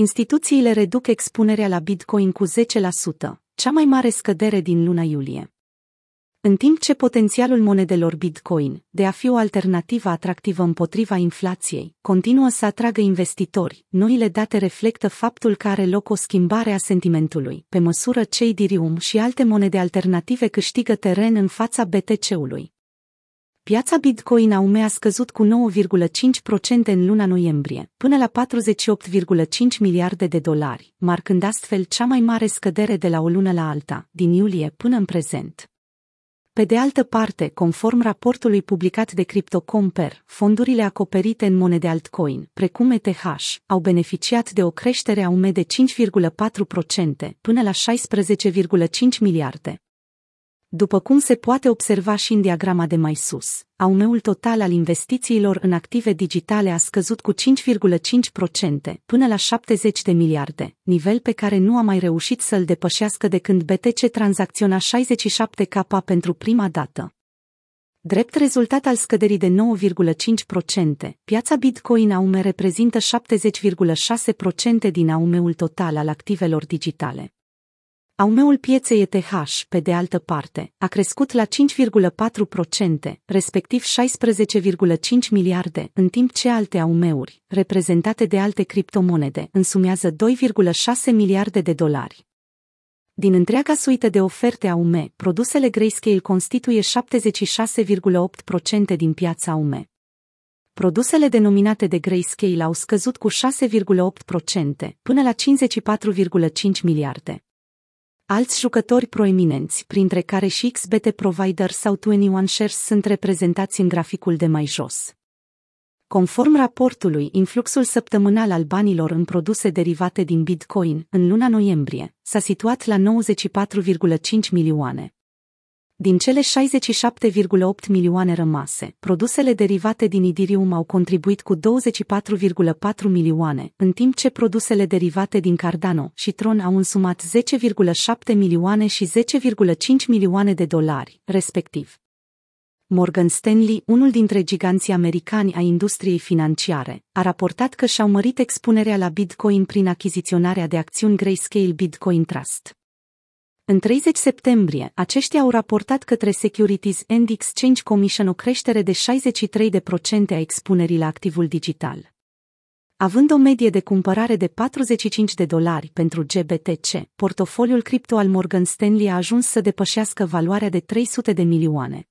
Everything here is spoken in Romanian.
Instituțiile reduc expunerea la Bitcoin cu 10%, cea mai mare scădere din luna iulie. În timp ce potențialul monedelor Bitcoin, de a fi o alternativă atractivă împotriva inflației, continuă să atragă investitori, noile date reflectă faptul că are loc o schimbare a sentimentului, pe măsură ce Ethereum și alte monede alternative câștigă teren în fața BTC-ului. Piața Bitcoin AUME a scăzut cu 9,5% în luna noiembrie, până la 48,5 miliarde de dolari, marcând astfel cea mai mare scădere de la o lună la alta, din iulie până în prezent. Pe de altă parte, conform raportului publicat de CryptoComper, fondurile acoperite în monede altcoin, precum ETH, au beneficiat de o creștere a UME de 5,4% până la 16,5 miliarde. După cum se poate observa și în diagrama de mai sus, aumeul total al investițiilor în active digitale a scăzut cu 5,5% până la 70 de miliarde, nivel pe care nu a mai reușit să-l depășească de când BTC tranzacționa 67K pentru prima dată. Drept rezultat al scăderii de 9,5%, piața Bitcoin AUME reprezintă 70,6% din aumeul total al activelor digitale. Aumeul pieței ETH, pe de altă parte, a crescut la 5,4%, respectiv 16,5 miliarde, în timp ce alte aumeuri, reprezentate de alte criptomonede, însumează 2,6 miliarde de dolari. Din întreaga suită de oferte AUME, produsele Grayscale constituie 76,8% din piața AUME. Produsele denominate de Grayscale au scăzut cu 6,8% până la 54,5 miliarde. Alți jucători proeminenți, printre care și XBT Provider sau 21 Shares sunt reprezentați în graficul de mai jos. Conform raportului, influxul săptămânal al banilor în produse derivate din Bitcoin, în luna noiembrie, s-a situat la 94,5 milioane. Din cele 67,8 milioane rămase, produsele derivate din Ethereum au contribuit cu 24,4 milioane, în timp ce produsele derivate din Cardano și Tron au însumat 10,7 milioane și 10,5 milioane de dolari, respectiv. Morgan Stanley, unul dintre giganții americani ai industriei financiare, a raportat că și-au mărit expunerea la Bitcoin prin achiziționarea de acțiuni Grayscale Bitcoin Trust. În 30 septembrie, aceștia au raportat către Securities and Exchange Commission o creștere de 63% a expunerii la activul digital. Având o medie de cumpărare de 45 de dolari pentru GBTC, portofoliul cripto al Morgan Stanley a ajuns să depășească valoarea de 300 de milioane.